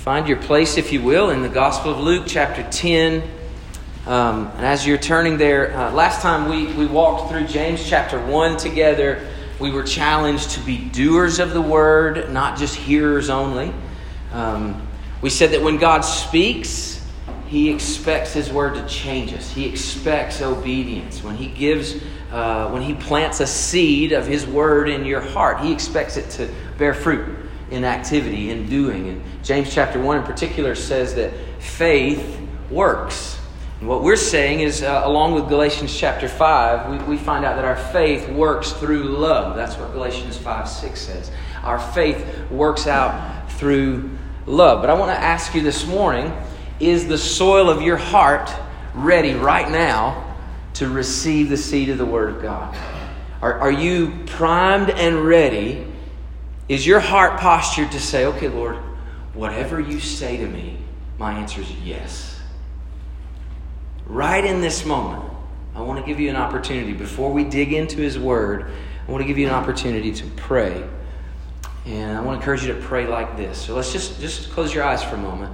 Find your place, if you will, in the Gospel of Luke, chapter 10. Um, and as you're turning there, uh, last time we, we walked through James chapter 1 together, we were challenged to be doers of the word, not just hearers only. Um, we said that when God speaks, he expects his word to change us. He expects obedience. When he gives, uh, when he plants a seed of his word in your heart, he expects it to bear fruit in activity, in doing. And James chapter 1 in particular says that faith works. And what we're saying is, uh, along with Galatians chapter 5, we, we find out that our faith works through love. That's what Galatians 5 6 says. Our faith works out through love. But I want to ask you this morning is the soil of your heart ready right now to receive the seed of the Word of God? Are, are you primed and ready is your heart postured to say, okay, Lord, whatever you say to me, my answer is yes? Right in this moment, I want to give you an opportunity. Before we dig into His Word, I want to give you an opportunity to pray. And I want to encourage you to pray like this. So let's just, just close your eyes for a moment.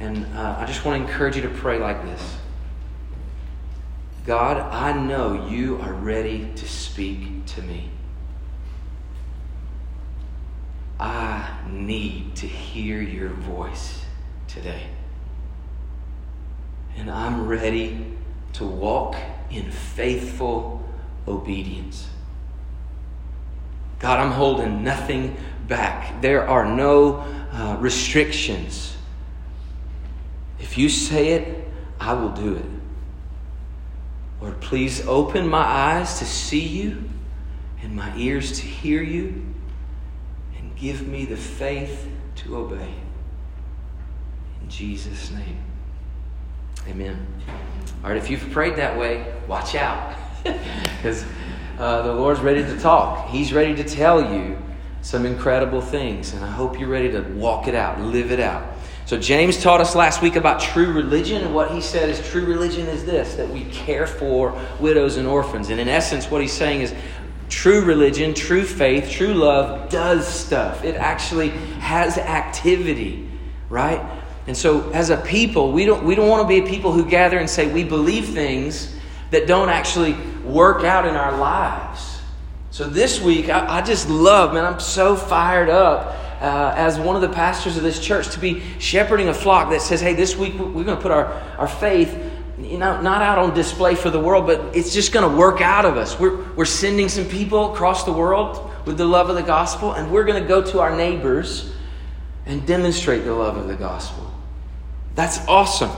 And uh, I just want to encourage you to pray like this God, I know you are ready to speak to me. I need to hear your voice today. And I'm ready to walk in faithful obedience. God, I'm holding nothing back. There are no uh, restrictions. If you say it, I will do it. Lord, please open my eyes to see you and my ears to hear you Give me the faith to obey. In Jesus' name. Amen. All right, if you've prayed that way, watch out. Because uh, the Lord's ready to talk. He's ready to tell you some incredible things. And I hope you're ready to walk it out, live it out. So, James taught us last week about true religion. And what he said is true religion is this that we care for widows and orphans. And in essence, what he's saying is True religion, true faith, true love does stuff. It actually has activity, right? And so as a people, we don't, we don't want to be people who gather and say we believe things that don't actually work out in our lives. So this week, I, I just love, man, I'm so fired up uh, as one of the pastors of this church to be shepherding a flock that says, hey, this week we're going to put our, our faith you know, not out on display for the world, but it's just going to work out of us. We're, we're sending some people across the world with the love of the gospel, and we're going to go to our neighbors and demonstrate the love of the gospel. That's awesome.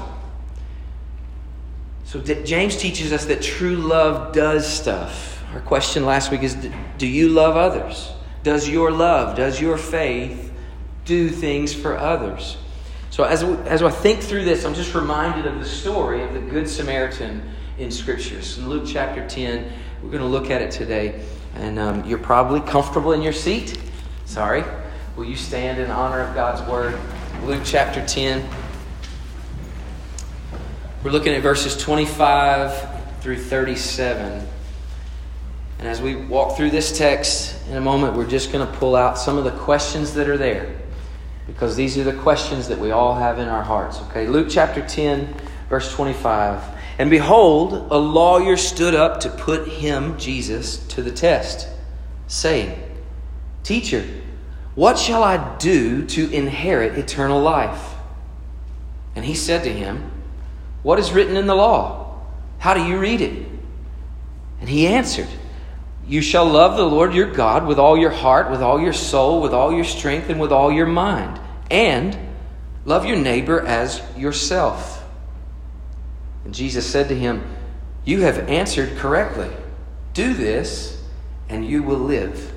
So, James teaches us that true love does stuff. Our question last week is Do you love others? Does your love, does your faith do things for others? So, as, as I think through this, I'm just reminded of the story of the Good Samaritan in Scriptures. In Luke chapter 10, we're going to look at it today. And um, you're probably comfortable in your seat. Sorry. Will you stand in honor of God's word? Luke chapter 10. We're looking at verses 25 through 37. And as we walk through this text in a moment, we're just going to pull out some of the questions that are there because these are the questions that we all have in our hearts. Okay, Luke chapter 10, verse 25. And behold, a lawyer stood up to put him, Jesus, to the test, saying, Teacher, what shall I do to inherit eternal life? And he said to him, What is written in the law? How do you read it? And he answered, you shall love the Lord your God with all your heart, with all your soul, with all your strength, and with all your mind. And love your neighbor as yourself. And Jesus said to him, You have answered correctly. Do this, and you will live.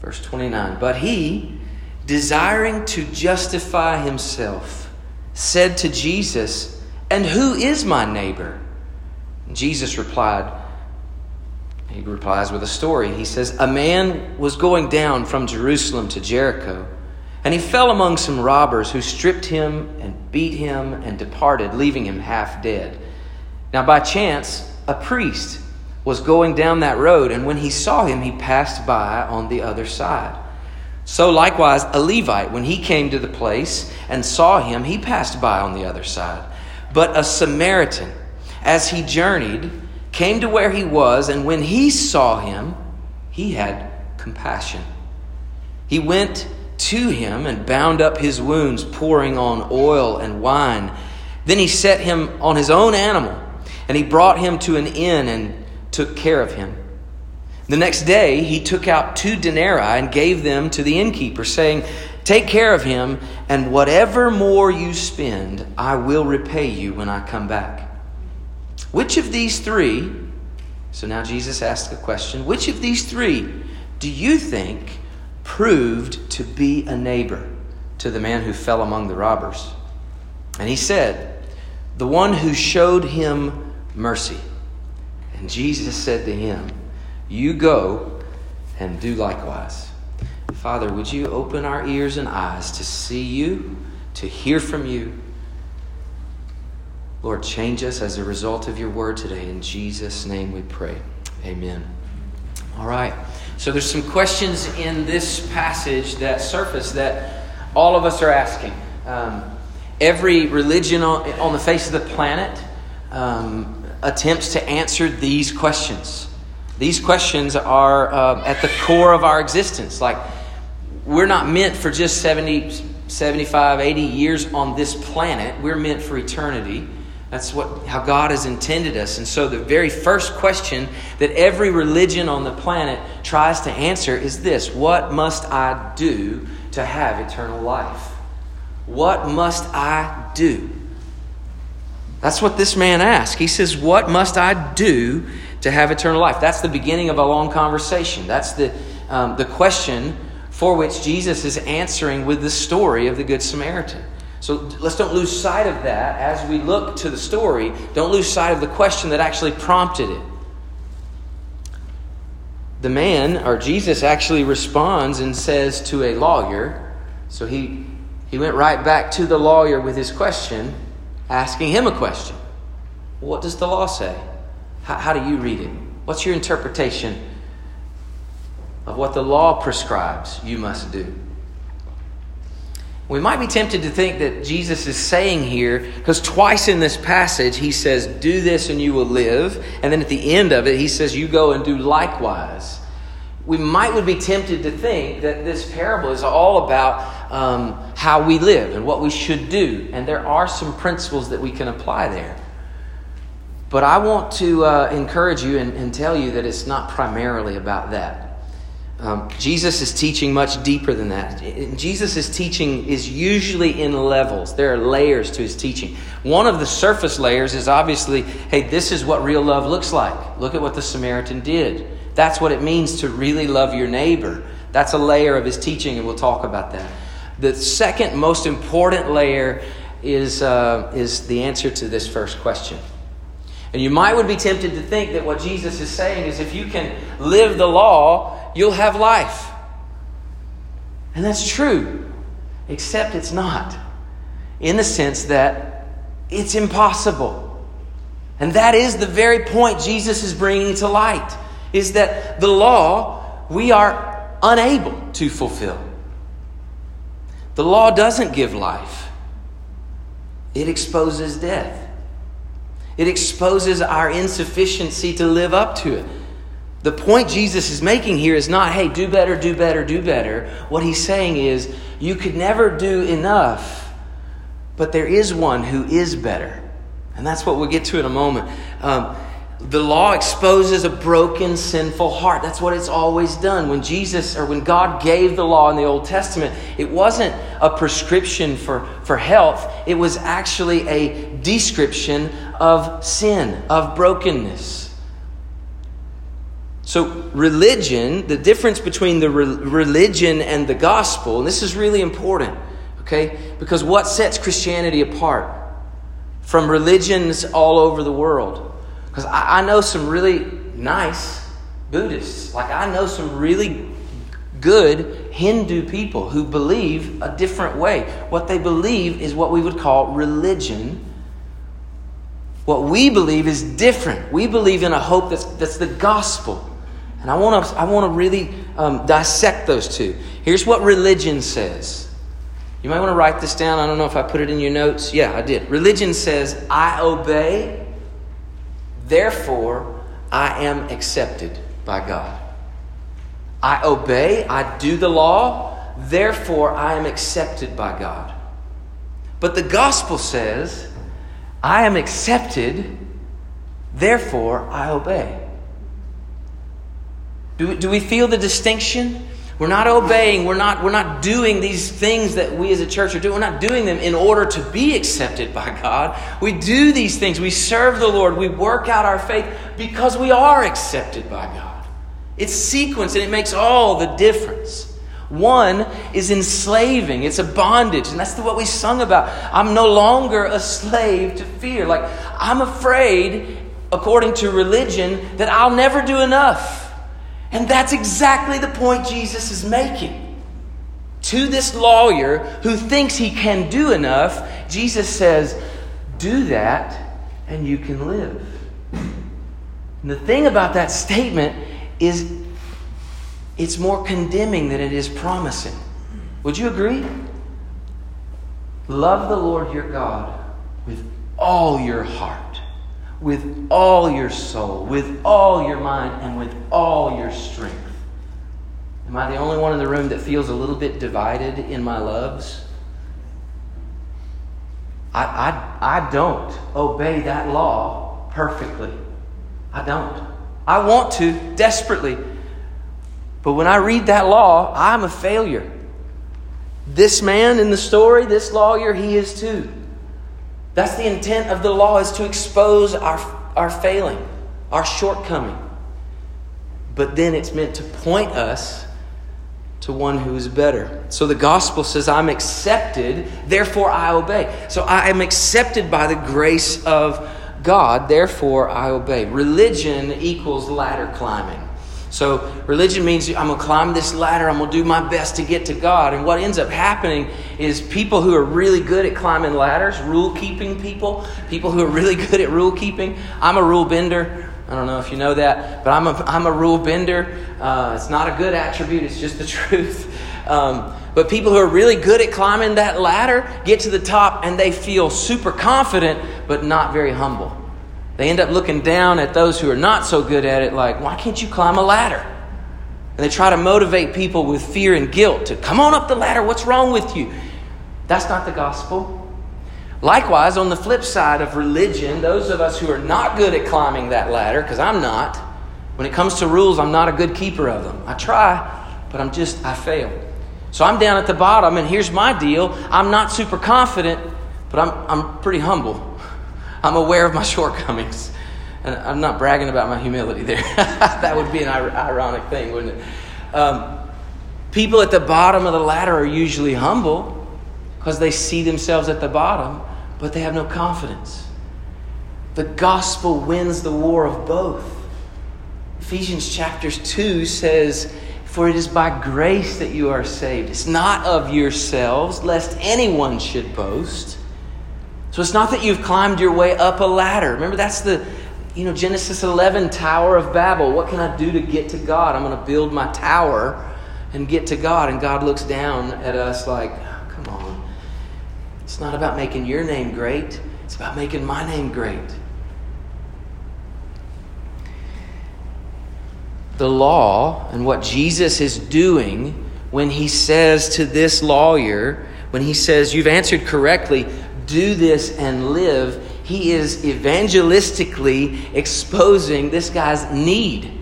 Verse 29 But he, desiring to justify himself, said to Jesus, And who is my neighbor? And Jesus replied, he replies with a story. He says, A man was going down from Jerusalem to Jericho, and he fell among some robbers who stripped him and beat him and departed, leaving him half dead. Now, by chance, a priest was going down that road, and when he saw him, he passed by on the other side. So likewise, a Levite, when he came to the place and saw him, he passed by on the other side. But a Samaritan, as he journeyed, came to where he was, and when he saw him, he had compassion. He went to him and bound up his wounds, pouring on oil and wine. Then he set him on his own animal, and he brought him to an inn and took care of him. The next day, he took out two denarii and gave them to the innkeeper, saying, Take care of him, and whatever more you spend, I will repay you when I come back. Which of these three, so now Jesus asked a question, which of these three do you think proved to be a neighbor to the man who fell among the robbers? And he said, The one who showed him mercy. And Jesus said to him, you go and do likewise. Father, would you open our ears and eyes to see you, to hear from you? Lord, change us as a result of your word today. In Jesus' name we pray. Amen. All right. So there's some questions in this passage that surface that all of us are asking. Um, every religion on, on, the face of the planet um, attempts to answer these questions. These questions are uh, at the core of our existence. Like, we're not meant for just 70, 75, 80 years on this planet. We're meant for eternity. That's what, how God has intended us. And so, the very first question that every religion on the planet tries to answer is this What must I do to have eternal life? What must I do? That's what this man asked. He says, What must I do to have eternal life? That's the beginning of a long conversation. That's the, um, the question for which Jesus is answering with the story of the Good Samaritan. So let's don't lose sight of that as we look to the story. Don't lose sight of the question that actually prompted it. The man, or Jesus, actually responds and says to a lawyer, so he, he went right back to the lawyer with his question, asking him a question. What does the law say? How, how do you read it? What's your interpretation of what the law prescribes you must do? We might be tempted to think that Jesus is saying here, because twice in this passage he says, Do this and you will live. And then at the end of it, he says, You go and do likewise. We might would be tempted to think that this parable is all about um, how we live and what we should do. And there are some principles that we can apply there. But I want to uh, encourage you and, and, tell you that it's not primarily about that. Um, Jesus is teaching much deeper than that. Jesus' teaching is usually in levels. There are layers to his teaching. One of the surface layers is obviously, hey, this is what real love looks like. Look at what the Samaritan did. That's what it means to really love your neighbor. That's a layer of his teaching, and we'll talk about that. The second most important layer is, uh, is the answer to this first question. And you might would be tempted to think that what Jesus is saying is if you can live the law, you'll have life. And that's true, except it's not. In the sense that it's impossible. And that is the very point Jesus is bringing to light is that the law we are unable to fulfill. The law doesn't give life. It exposes death. It exposes our insufficiency to live up to it. The point Jesus is making here is not, hey, do better, do better, do better. What he's saying is, you could never do enough, but there is one who is better. And that's what we'll get to in a moment. Um, the law exposes a broken, sinful heart. That's what it's always done. When Jesus or when God gave the law in the Old Testament, it wasn't a prescription for, for health, it was actually a description of sin, of brokenness. So, religion, the difference between the re- religion and the gospel, and this is really important, okay? Because what sets Christianity apart from religions all over the world? Because I, I know some really nice Buddhists. Like, I know some really good Hindu people who believe a different way. What they believe is what we would call religion. What we believe is different. We believe in a hope that's, that's the gospel. And I want to I want to really um, dissect those two. Here's what religion says. You might want to write this down. I don't know if I put it in your notes. Yeah, I did. Religion says, I obey, therefore I am accepted by God. I obey, I do the law, therefore I am accepted by God. But the gospel says, I am accepted, therefore I obey. Do, do we feel the distinction? We're not obeying, we're not, we're not doing these things that we as a church are doing. We're not doing them in order to be accepted by God. We do these things, we serve the Lord, we work out our faith because we are accepted by God. It's sequence and it makes all the difference. One is enslaving, it's a bondage, and that's what we sung about. I'm no longer a slave to fear. Like, I'm afraid, according to religion, that I'll never do enough. And that's exactly the point Jesus is making. To this lawyer who thinks he can do enough, Jesus says, Do that and you can live. And the thing about that statement is it's more condemning than it is promising. Would you agree? Love the Lord your God with all your heart with all your soul, with all your mind, and with all your strength. Am I the only one in the room that feels a little bit divided in my loves? I, I, I don't obey that law perfectly. I don't. I want to desperately. But when I read that law, I'm a failure. This man in the story, this lawyer, he is too. That's the intent of the law is to expose our, our failing, our shortcoming. But then it's meant to point us to one who is better. So the gospel says, I'm accepted, therefore I obey. So I am accepted by the grace of God, therefore I obey. Religion equals ladder climbing. So, religion means I'm going to climb this ladder, I'm going to do my best to get to God. And what ends up happening is people who are really good at climbing ladders, rule keeping people, people who are really good at rule keeping. I'm a rule bender. I don't know if you know that, but I'm a, I'm a rule bender. Uh, it's not a good attribute, it's just the truth. Um, but people who are really good at climbing that ladder get to the top and they feel super confident, but not very humble. They end up looking down at those who are not so good at it, like, why can't you climb a ladder? And they try to motivate people with fear and guilt to come on up the ladder. What's wrong with you? That's not the gospel. Likewise, on the flip side of religion, those of us who are not good at climbing that ladder, because I'm not, when it comes to rules, I'm not a good keeper of them. I try, but I'm just, I fail. So I'm down at the bottom, and here's my deal I'm not super confident, but I'm, I'm pretty humble. I'm aware of my shortcomings. And I'm not bragging about my humility there. that would be an ironic thing, wouldn't it? Um, people at the bottom of the ladder are usually humble because they see themselves at the bottom, but they have no confidence. The gospel wins the war of both. Ephesians chapters 2 says, For it is by grace that you are saved. It's not of yourselves, lest anyone should boast. So it's not that you've climbed your way up a ladder. Remember, that's the, you know, Genesis 11 Tower of Babel. What can I do to get to God? I'm going to build my tower and get to God. And God looks down at us like, oh, come on. It's not about making your name great, it's about making my name great. The law and what Jesus is doing when he says to this lawyer, when he says, You've answered correctly, do this and live, he is evangelistically exposing this guy's need.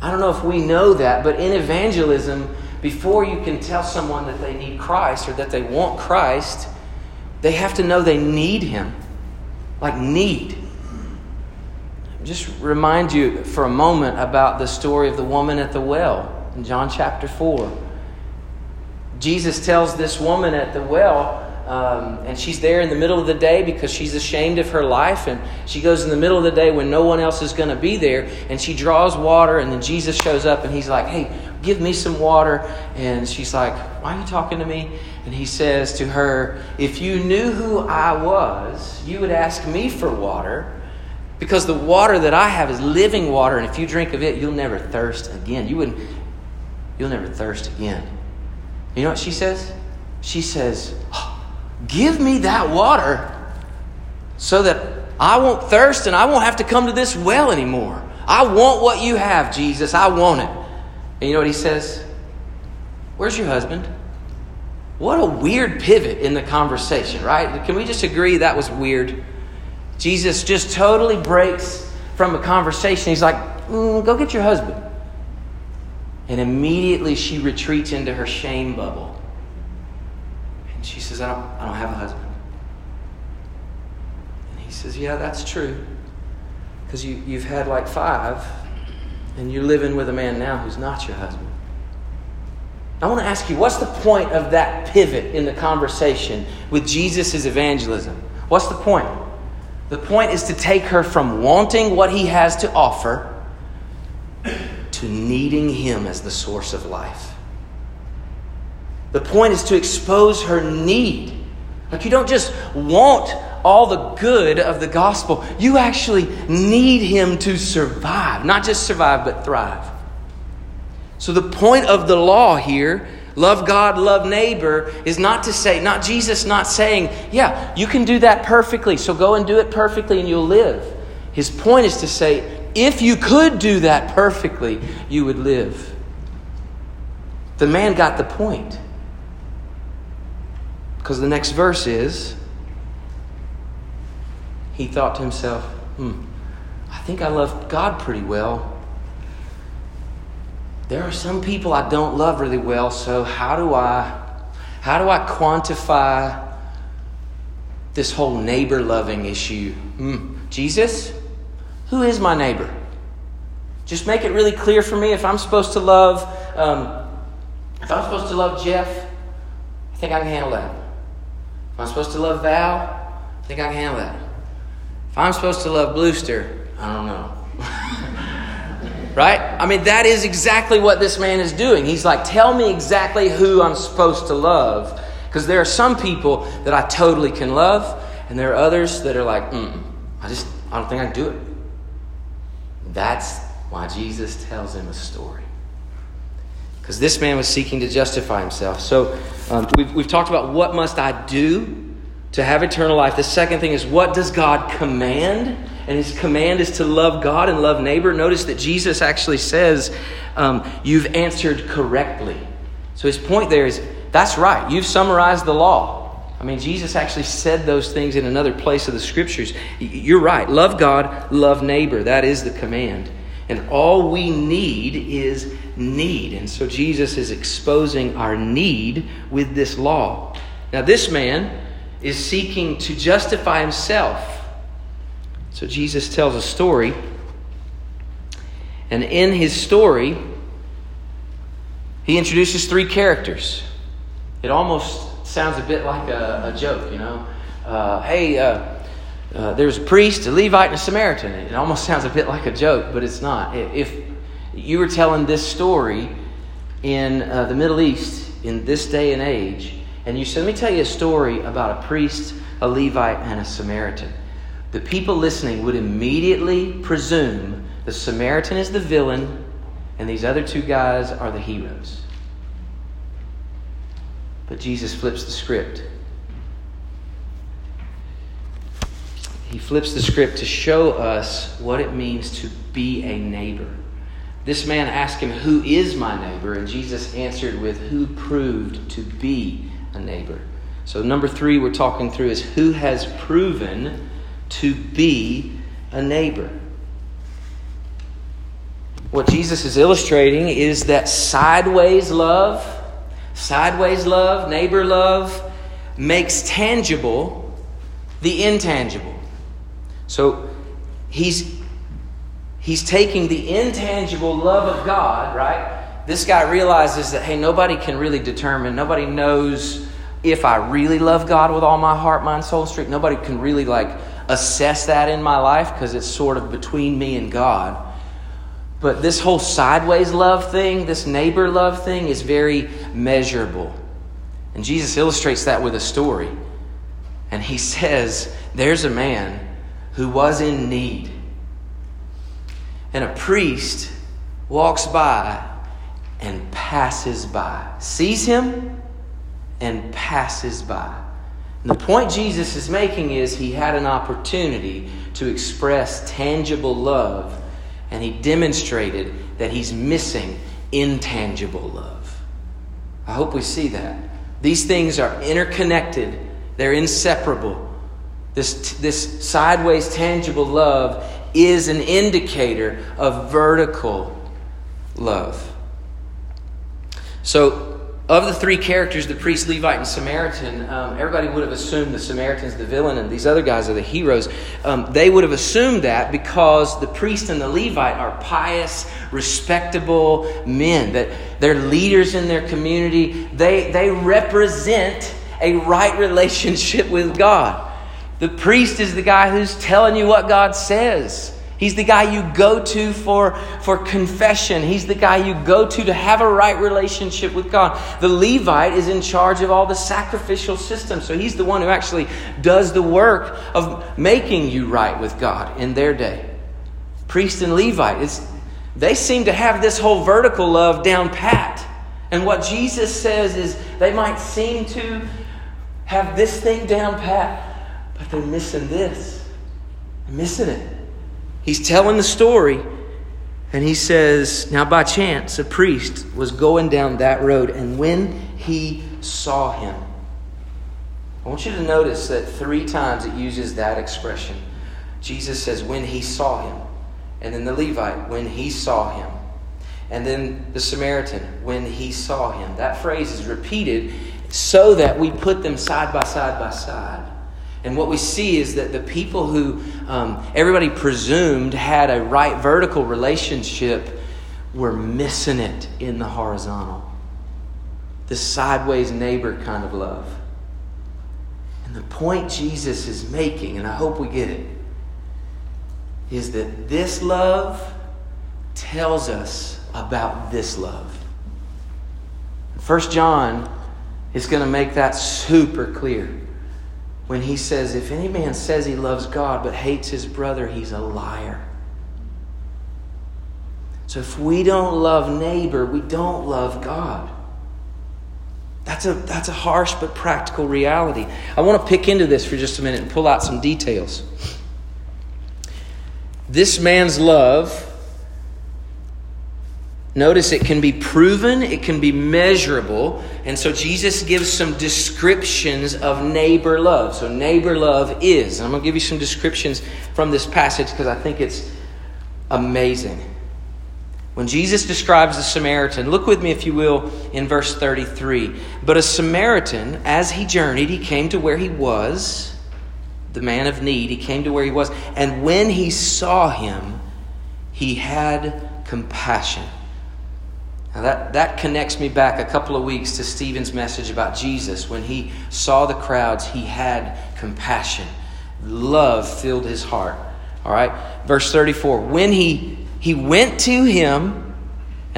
I don't know if we know that, but in evangelism, before you can tell someone that they need Christ or that they want Christ, they have to know they need Him. Like, need. Just remind you for a moment about the story of the woman at the well in John chapter 4. Jesus tells this woman at the well, um, and she's there in the middle of the day because she's ashamed of her life. And she goes in the middle of the day when no one else is going to be there, and she draws water. And then Jesus shows up, and he's like, Hey, give me some water. And she's like, Why are you talking to me? And he says to her, If you knew who I was, you would ask me for water, Because the water that I have is living water, and if you drink of it, you'll never thirst again. You wouldn't, you'll never thirst again. You know what she says? She says, oh, Give me that water so that I won't thirst and I won't have to come to this well anymore. I want what you have, Jesus. I want it. And you know what he says? Where's your husband? What a weird pivot in the conversation, right? Can we just agree that was weird? Jesus just totally breaks from a conversation. He's like, mm, Go get your husband. And immediately she retreats into her shame bubble. And she says, I don't, I don't have a husband. And he says, Yeah, that's true. Because you, you've had like five, and you're living with a man now who's not your husband. I want to ask you, what's the point of that pivot in the conversation with Jesus' evangelism? What's the point? The point is to take her from wanting what he has to offer to needing him as the source of life. The point is to expose her need. Like you don't just want all the good of the gospel, you actually need him to survive. Not just survive, but thrive. So the point of the law here love God, love neighbor, is not to say, not Jesus not saying, yeah, you can do that perfectly, so go and do it perfectly and you'll live. His point is to say, if you could do that perfectly, you would live. The man got the point. Because the next verse is, he thought to himself, hmm, I think I love God pretty well there are some people I don't love really well, so how do I how do I quantify this whole neighbor loving issue? Hmm. Jesus, who is my neighbor? Just make it really clear for me if I'm supposed to love um, if I'm supposed to love Jeff, I think I can handle that. If I'm supposed to love Val, I think I can handle that. If I'm supposed to love Bluester, I don't know. Right? I mean, that is exactly what this man is doing. He's like, tell me exactly who I'm supposed to love. Because there are some people that I totally can love, and there are others that are like, mm, I just, I don't think I can do it. That's why Jesus tells him a story. Because this man was seeking to justify himself. So um, we've, we've talked about what must I do to have eternal life. The second thing is, what does God command? and his command is to love God and love neighbor. Notice that Jesus actually says, um, You've answered correctly. So his point there is, That's right, you've summarized the law. I mean, Jesus actually said those things in another place of the scriptures. You're right. Love God, love neighbor. That is the command. And all we need is need. And so Jesus is exposing our need with this law. Now, this man is seeking to justify himself so Jesus tells a story, and in his story, he introduces three characters. It almost sounds a bit like a, a joke, you know. Uh, hey, uh, uh, there's a priest, a Levite, and a Samaritan. It almost sounds a bit like a joke, but it's not. If you were telling this story in uh, the Middle East in this day and age, and you said, Let me tell you a story about a priest, a Levite, and a Samaritan the people listening would immediately presume the Samaritan is the villain and these other two guys are the heroes. But Jesus flips the script. He flips the script to show us what it means to be a neighbor. This man asked him, Who is my neighbor? And Jesus answered with, Who proved to be a neighbor? So, number three, we're talking through is who has proven to be a neighbor. What Jesus is illustrating is that sideways love, sideways love, neighbor love, makes tangible the intangible. So he's he's taking the intangible love of God, right? This guy realizes that hey, nobody can really determine, nobody knows if I really love God with all my heart, mind, soul, strength. Nobody can really like assess that in my life because it's sort of between me and God. But this whole sideways love thing, this neighbor love thing, is very measurable. And Jesus illustrates that with a story. And he says, There's a man who was in need. and a priest walks by and passes by, sees him and passes by. And the point Jesus is making is he had an opportunity to express tangible love, and he demonstrated that he's missing intangible love. I hope we see that. These things are interconnected, they're inseparable. This, this sideways tangible love is an indicator of vertical love. So, of the three characters, the priest, Levite, and Samaritan, um, everybody would have assumed the Samaritan's the villain and these other guys are the heroes. Um, they would have assumed that because the priest and the Levite are pious, respectable men, that they're leaders in their community. They, they represent a right relationship with God. The priest is the guy who's telling you what God says. He's the guy you go to for, for confession. He's the guy you go to to have a right relationship with God. The Levite is in charge of all the sacrificial systems. So he's the one who actually does the work of making you right with God in their day. Priest and Levite, they seem to have this whole vertical love down pat. And what Jesus says is they might seem to have this thing down pat, but they're missing this. They're missing it. He's telling the story, and he says, Now by chance, a priest was going down that road, and when he saw him, I want you to notice that three times it uses that expression. Jesus says, When he saw him. And then the Levite, when he saw him. And then the Samaritan, when he saw him. That phrase is repeated so that we put them side by side by side. And what we see is that the people who um, everybody presumed had a right vertical relationship were missing it in the horizontal. The sideways neighbor kind of love. And the point Jesus is making, and I hope we get it, is that this love tells us about this love. First John is going to make that super clear when he says, If any man says he loves God but hates his brother, he's a liar. So if we don't love neighbor, we don't love God. That's a, that's a harsh but practical reality. I want to pick into this for just a minute and pull out some details. This man's love Notice it can be proven, it can be measurable. And so Jesus gives some descriptions of neighbor love. So, neighbor love is. And I'm going to give you some descriptions from this passage because I think it's amazing. When Jesus describes the Samaritan, look with me, if you will, in verse 33. But a Samaritan, as he journeyed, he came to where he was, the man of need. He came to where he was. And when he saw him, he had compassion now that, that connects me back a couple of weeks to Stephen's message about Jesus. When he saw the crowds, he had compassion. Love filled his heart. All right? Verse 34. When he, he went to him,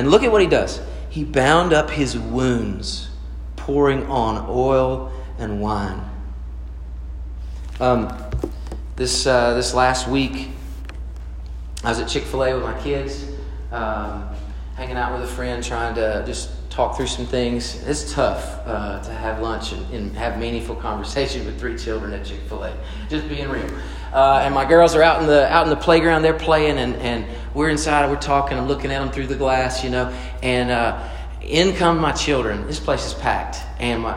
and look at what he does. He bound up his wounds, pouring on oil and wine. Um, this, uh, this last week, I was at Chick fil A with my kids. Um, hanging out with a friend, trying to just talk through some things. It's tough uh, to have lunch and, and, have meaningful conversation with three children at Chick Fil A. Just being real. Uh, and my girls are out in the out in the playground. They're playing, and, and we're inside. We're talking. I'm looking at them through the glass, you know. And uh, in come my children. This place is packed, and my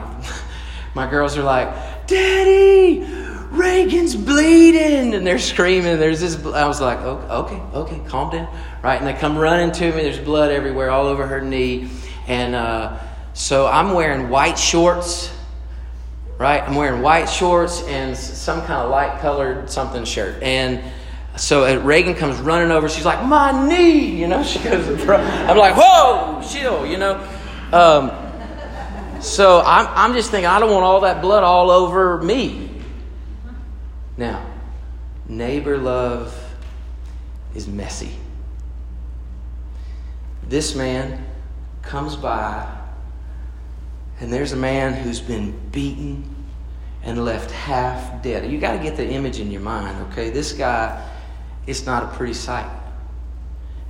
my girls are like, "Daddy, Reagan's bleeding, and they're screaming. There's this. I was like, okay, okay, calm down, right? And they come running to me. There's blood everywhere, all over her knee, and uh, so I'm wearing white shorts, right? I'm wearing white shorts and some kind of light colored something shirt, and so uh, Reagan comes running over. She's like, my knee, you know. She goes, I'm like, whoa, chill, you know. Um, so I'm, I'm just thinking, I don't want all that blood all over me. Now, neighbor love is messy. This man comes by, and there's a man who's been beaten and left half dead. You got to get the image in your mind, okay? This guy, it's not a pretty sight.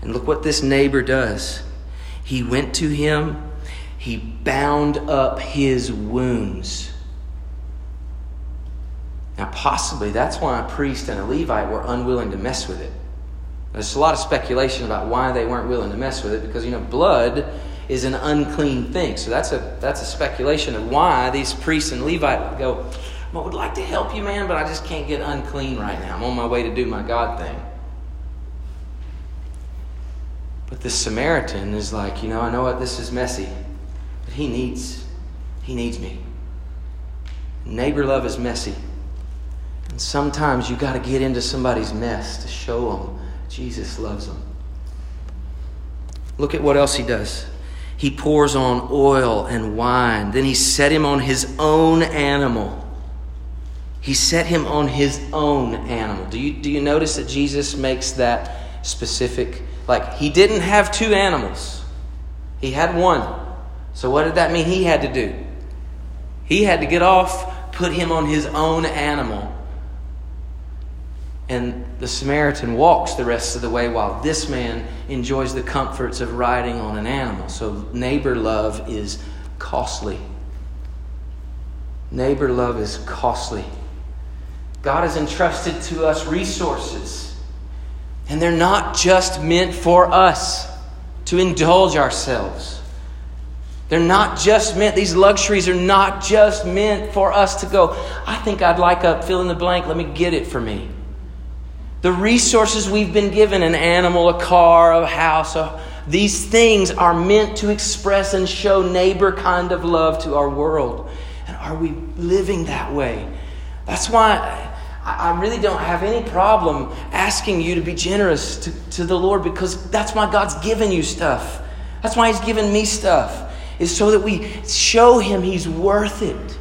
And look what this neighbor does. He went to him, he bound up his wounds. Now, possibly that's why a priest and a Levite were unwilling to mess with it. There's a lot of speculation about why they weren't willing to mess with it because, you know, blood is an unclean thing. So that's a, that's a speculation of why these priests and Levite go, I would like to help you, man, but I just can't get unclean right now. I'm on my way to do my God thing. But the Samaritan is like, you know, I know what this is messy, but he needs, he needs me. Neighbor love is messy. And sometimes you got to get into somebody's mess to show them Jesus loves them. Look at what else he does. He pours on oil and wine. Then he set him on his own animal. He set him on his own animal. Do you, do you notice that Jesus makes that specific? Like, he didn't have two animals, he had one. So, what did that mean he had to do? He had to get off, put him on his own animal, and the Samaritan walks the rest of the way while this man enjoys the comforts of riding on an animal. So, neighbor love is costly. Neighbor love is costly. God has entrusted to us resources, and they're not just meant for us to indulge ourselves. They're not just meant, these luxuries are not just meant for us to go, I think I'd like a fill in the blank, let me get it for me. The resources we've been given an animal, a car, a house a, these things are meant to express and show neighbor kind of love to our world. And are we living that way? That's why I really don't have any problem asking you to be generous to, to the Lord because that's why God's given you stuff. That's why He's given me stuff, is so that we show Him He's worth it.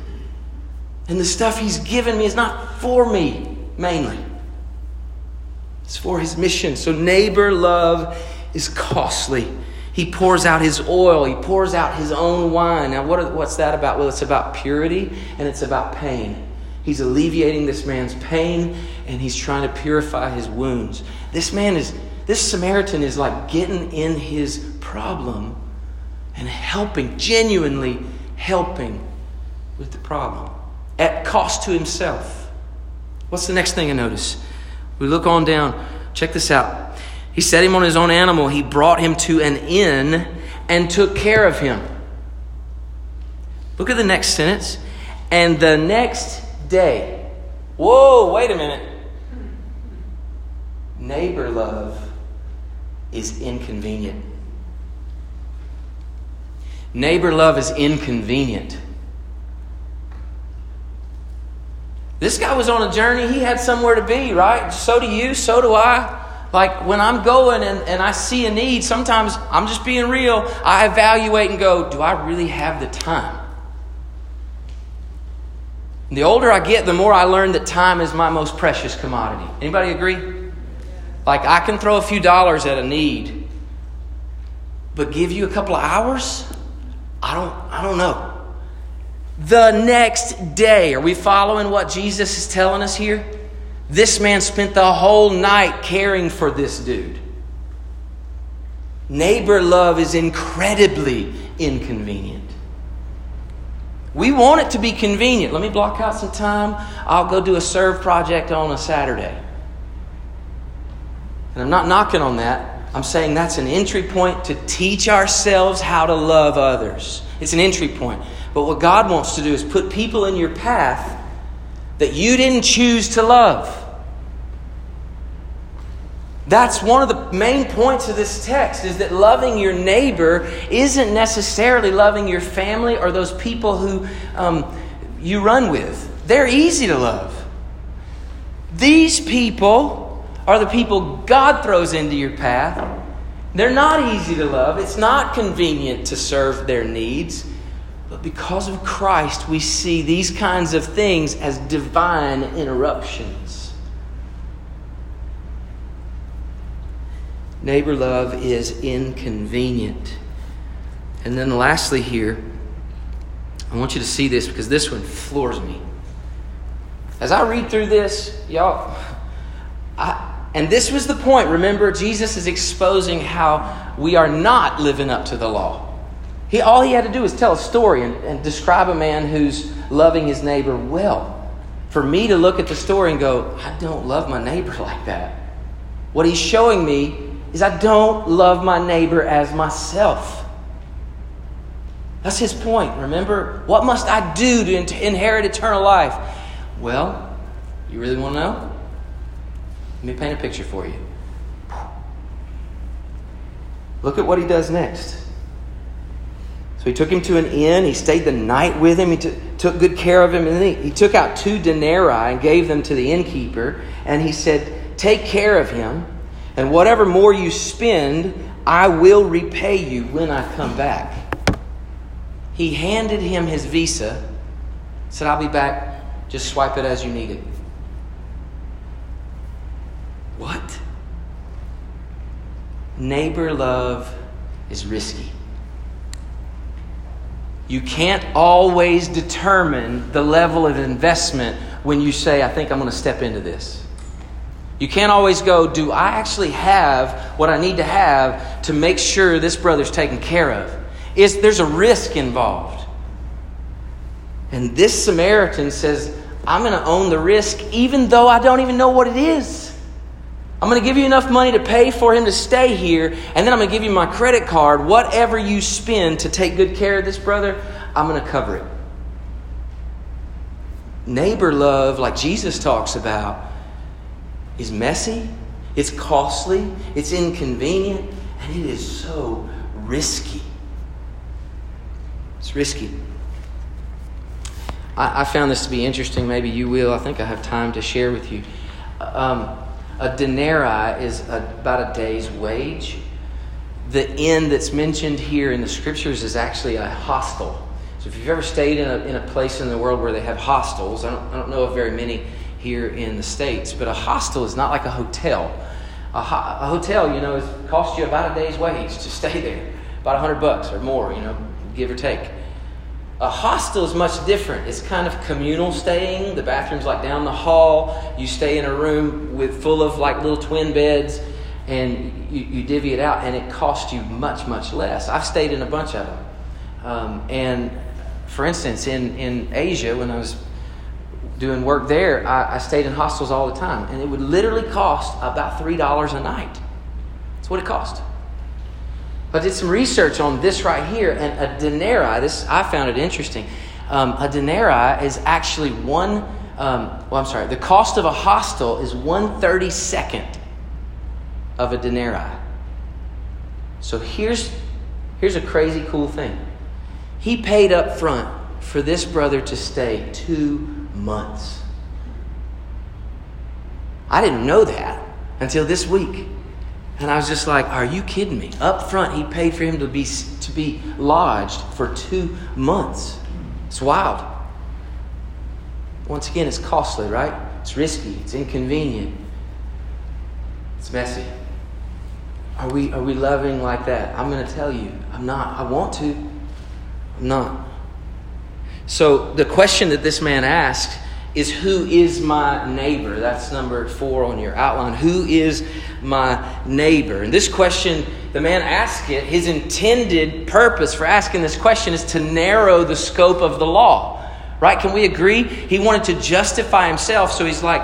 And the stuff He's given me is not for me mainly. It's for his mission. So, neighbor love is costly. He pours out his oil, he pours out his own wine. Now, what are, what's that about? Well, it's about purity and it's about pain. He's alleviating this man's pain and he's trying to purify his wounds. This man is, this Samaritan is like getting in his problem and helping, genuinely helping with the problem at cost to himself. What's the next thing I notice? We look on down. Check this out. He set him on his own animal. He brought him to an inn and took care of him. Look at the next sentence. And the next day. Whoa, wait a minute. Neighbor love is inconvenient. Neighbor love is inconvenient. This guy was on a journey. He had somewhere to be, right? So do you, so do I. Like when I'm going and, and I see a need, sometimes I'm just being real. I evaluate and go, do I really have the time? And the older I get, the more I learn that time is my most precious commodity. Anybody agree? Like I can throw a few dollars at a need, but give you a couple of hours? I don't I don't know the next day. Are we following what Jesus is telling us here? This man spent the whole night caring for this dude. Neighbor love is incredibly inconvenient. We want it to be convenient. Let me block out some time. I'll go do a serve project on a Saturday. And I'm not knocking on that. I'm saying that's an entry point to teach ourselves how to love others. It's an entry point. But what God wants to do is put people in your path that you didn't choose to love. That's one of the main points of this text is that loving your neighbor isn't necessarily loving your family or those people who um, you run with. They're easy to love. These people are the people God throws into your path. They're not easy to love. It's not convenient to serve their needs. Because of Christ, we see these kinds of things as divine interruptions. Neighbor love is inconvenient. And then lastly, here, I want you to see this because this one floors me. As I read through this, y'all, I, And this was the point. Remember, Jesus is exposing how we are not living up to the law. He, all he had to do was tell a story and, and describe a man who's loving his neighbor well. For me to look at the story and go, I don't love my neighbor like that. What he's showing me is I don't love my neighbor as myself. That's his point, remember? What must I do to inherit eternal life? Well, you really want to know? Let me paint a picture for you. Look at what he does next. So he took him to an inn. He stayed the night with him. He t- took good care of him. And then he, he took out two denarii and gave them to the innkeeper. And he said, Take care of him. And whatever more you spend, I will repay you when I come back. He handed him his visa, said, I'll be back. Just swipe it as you need it. What? Neighbor love is risky. You can't always determine the level of investment when you say, I think I'm going to step into this. You can't always go, Do I actually have what I need to have to make sure this brother's taken care of? Is there's a risk involved. And this Samaritan says, I'm going to own the risk even though I don't even know what it is. I'm going to give you enough money to pay for him to stay here, and then I'm going to give you my credit card. Whatever you spend to take good care of this brother, I'm going to cover it. Neighbor love, like Jesus talks about, is messy, it's costly, it's inconvenient, and it is so risky. It's risky. I, I found this to be interesting. Maybe you will. I think I have time to share with you. Um, a denarii is a, about a day's wage. The inn that's mentioned here in the scriptures is actually a hostel. So if you've ever stayed in a, in a place in the world where they have hostels, I don't, I don't know of very many here in the States, but a hostel is not like a hotel. A, ho- a hotel, you know, is, costs you about a day's wage to stay there, about a hundred bucks or more, you know, give or take. A hostel is much different. It's kind of communal staying. The bathroom's like down the hall. You stay in a room with full of like little twin beds, and you, you divvy it out, and it costs you much, much less. I've stayed in a bunch of them. Um, and for instance, in, in Asia, when I was doing work there, I, I stayed in hostels all the time, and it would literally cost about $3 a night. That's what it cost. I did some research on this right here, and a denarii, this I found it interesting. Um, a denarii is actually one, um, well, I'm sorry, the cost of a hostel is one thirty second of a denarii. So here's, here's a crazy cool thing. He paid up front for this brother to stay two months. I didn't know that until this week. And I was just like, "Are you kidding me?" Up front, he paid for him to be to be lodged for two months. It's wild. Once again, it's costly, right? It's risky. It's inconvenient. It's messy. Are we are we loving like that? I'm going to tell you, I'm not. I want to. I'm not. So the question that this man asked is who is my neighbor? That's number four on your outline. Who is my neighbor? And this question, the man asked it, his intended purpose for asking this question is to narrow the scope of the law. Right? Can we agree? He wanted to justify himself, so he's like,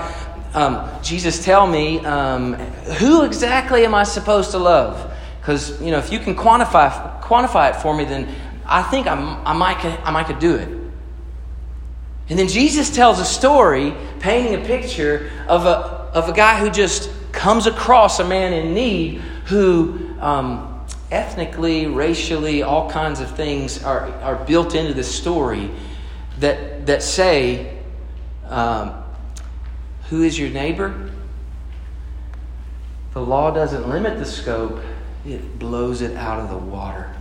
um, Jesus, tell me, um, who exactly am I supposed to love? Because, you know, if you can quantify, quantify it for me, then I think I'm, I, might, I might could do it. And then Jesus tells a story painting a picture of a, of a guy who just comes across a man in need who um, ethnically, racially, all kinds of things are, are built into this story that, that say, um, Who is your neighbor? The law doesn't limit the scope, it blows it out of the water.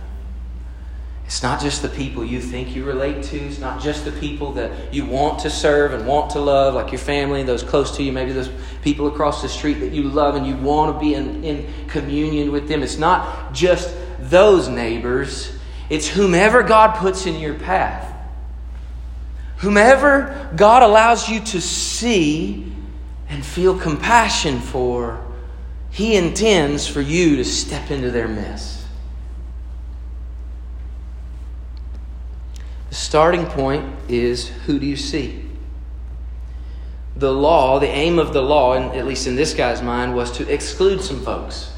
It's not just the people you think you relate to. It's not just the people that you want to serve and want to love, like your family and those close to you, maybe those people across the street that you love and you want to be in, in communion with them. It's not just those neighbors, it's whomever God puts in your path. Whomever God allows you to see and feel compassion for He intends for you to step into their mess. The starting point is who do you see? The law, the aim of the law, and at least in this guy's mind, was to exclude some folks.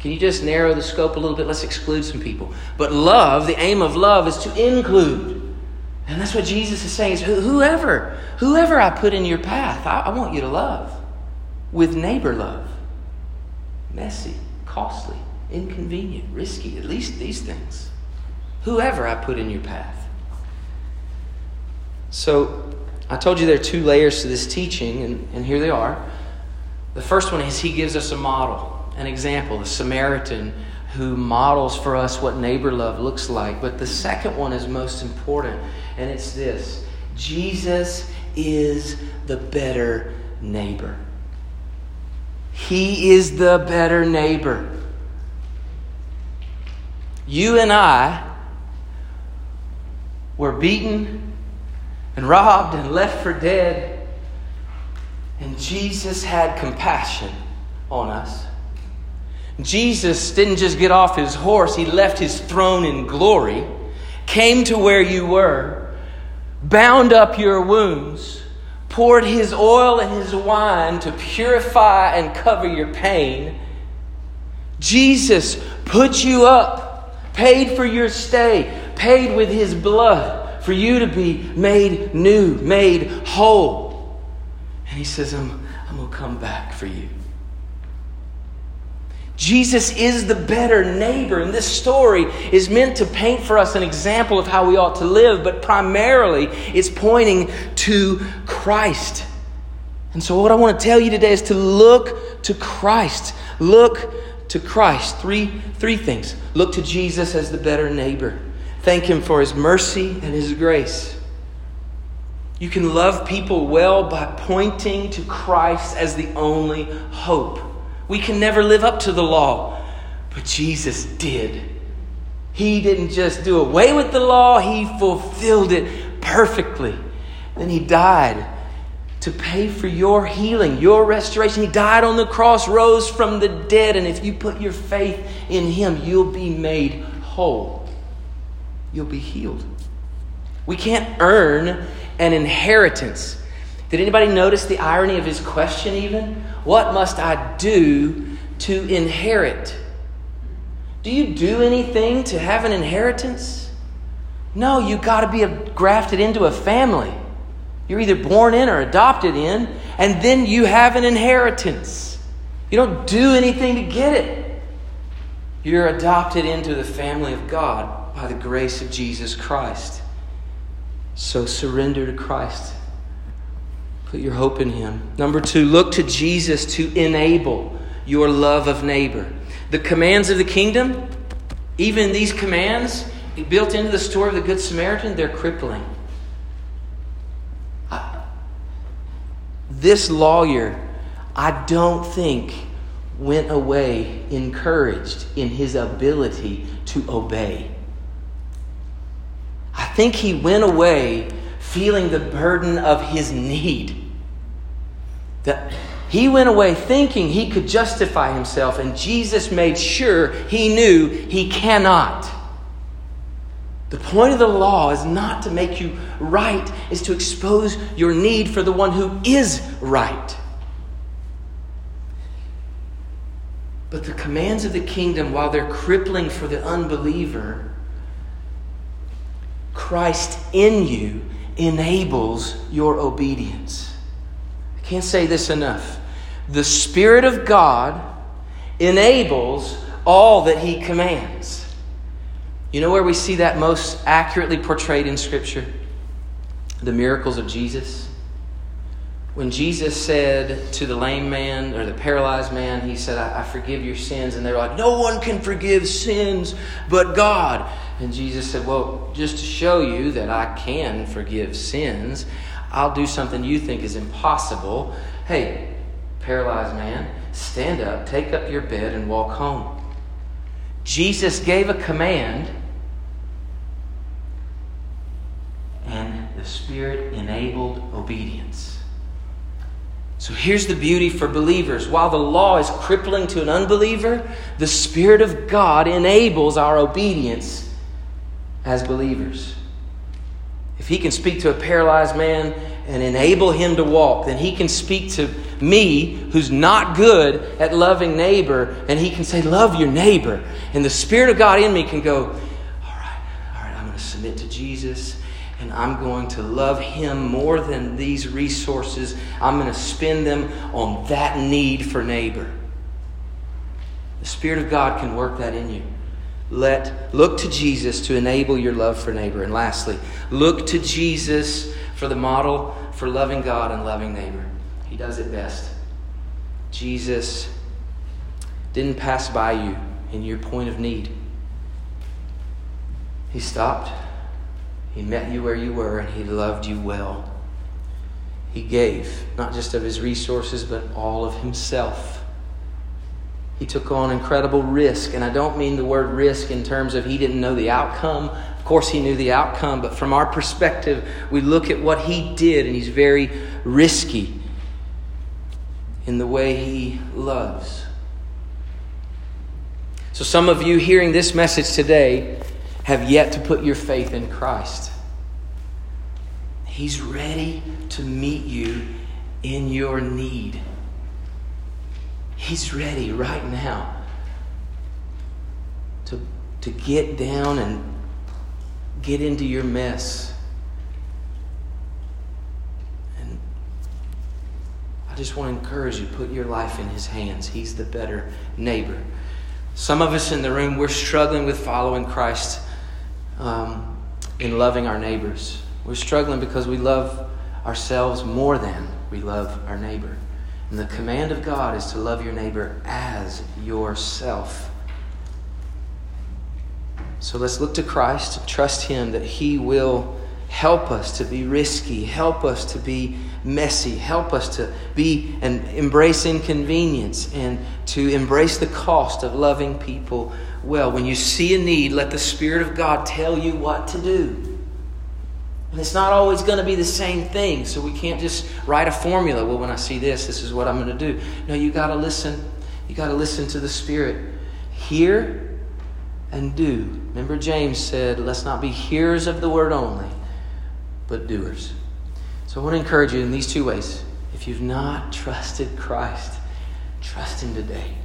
Can you just narrow the scope a little bit? Let's exclude some people. But love, the aim of love is to include. And that's what Jesus is saying is whoever, whoever I put in your path, I, I want you to love with neighbor love. Messy, costly, inconvenient, risky, at least these things. Whoever I put in your path. So I told you there are two layers to this teaching, and, and here they are. The first one is he gives us a model an example, a Samaritan who models for us what neighbor love looks like. But the second one is most important, and it's this Jesus is the better neighbor. He is the better neighbor. You and I were beaten and robbed and left for dead, and Jesus had compassion on us. Jesus didn't just get off his horse, he left his throne in glory, came to where you were, bound up your wounds, poured his oil and his wine to purify and cover your pain. Jesus put you up, paid for your stay, paid with his blood for you to be made new, made whole. And he says, I'm, I'm going to come back for you. Jesus is the better neighbor. And this story is meant to paint for us an example of how we ought to live, but primarily it's pointing to Christ. And so, what I want to tell you today is to look to Christ. Look to Christ. Three, three things. Look to Jesus as the better neighbor. Thank Him for His mercy and His grace. You can love people well by pointing to Christ as the only hope. We can never live up to the law, but Jesus did. He didn't just do away with the law, He fulfilled it perfectly. Then He died to pay for your healing, your restoration. He died on the cross, rose from the dead, and if you put your faith in Him, you'll be made whole. You'll be healed. We can't earn an inheritance. Did anybody notice the irony of his question, even? What must I do to inherit? Do you do anything to have an inheritance? No, you got to be grafted into a family. You're either born in or adopted in, and then you have an inheritance. You don't do anything to get it. You're adopted into the family of God by the grace of Jesus Christ. So surrender to Christ Put your hope in Him. Number two, look to Jesus to enable your love of neighbor. The commands of the kingdom, even these commands built into the story of the Good Samaritan, they're crippling. this lawyer, I don't think, went away encouraged in his ability to obey. I think he went away feeling the burden of his need. That he went away thinking he could justify himself, and Jesus made sure he knew he cannot. The point of the law is not to make you right, is to expose your need for the one who is right. But the commands of the kingdom, while they're crippling for the unbeliever, Christ in you enables your obedience. I can't say this enough. The Spirit of God enables all that He commands. You know where we see that most accurately portrayed in Scripture? The miracles of Jesus. When Jesus said to the lame man or the paralyzed man, He said, I, I forgive your sins. And they're like, No one can forgive sins but God. And Jesus said, Well, just to show you that I can forgive sins, I'll do something you think is impossible. Hey, paralyzed man, stand up, take up your bed, and walk home. Jesus gave a command, and the Spirit enabled obedience. So here's the beauty for believers. While the law is crippling to an unbeliever, the Spirit of God enables our obedience as believers. If He can speak to a paralyzed man and enable him to walk, then He can speak to me, who's not good at loving neighbor, and He can say, Love your neighbor. And the Spirit of God in me can go, All right, all right, I'm going to submit to Jesus and I'm going to love Him more than these resources. I'm going to spend them on that need for neighbor. The Spirit of God can work that in you. Let look to Jesus to enable your love for neighbor. And lastly, look to Jesus for the model for loving God and loving neighbor. He does it best. Jesus didn't pass by you in your point of need. He stopped he met you where you were and He loved you well. He gave, not just of His resources, but all of Himself. He took on incredible risk, and I don't mean the word risk in terms of He didn't know the outcome. Of course, He knew the outcome, but from our perspective, we look at what He did, and He's very risky in the way He loves. So, some of you hearing this message today have yet to put your faith in Christ. He's ready to meet you in your need. He's ready right now to, to get down and get into your mess. And I just want to encourage you put your life in His hands. He's the better neighbor. Some of us in the room, we're struggling with following Christ um, in loving our neighbors. We're struggling because we love ourselves more than we love our neighbor. And the command of God is to love your neighbor as yourself. So let's look to Christ, trust Him that He will help us to be risky, help us to be messy, help us to be and embrace inconvenience and to embrace the cost of loving people well. When you see a need, let the Spirit of God tell you what to do. And it's not always going to be the same thing, so we can't just write a formula. Well, when I see this, this is what I'm going to do. No, you got to listen. You got to listen to the Spirit. Hear and do. Remember, James said, Let's not be hearers of the word only, but doers. So I want to encourage you in these two ways. If you've not trusted Christ, trust Him today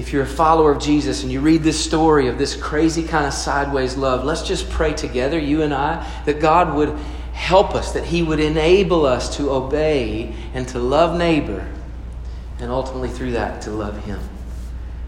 if you're a follower of Jesus and you read this story of this crazy kind of sideways love, let's just pray together, you and I, that God would help us, that He would enable us to obey and to love neighbor, and ultimately through that to love Him.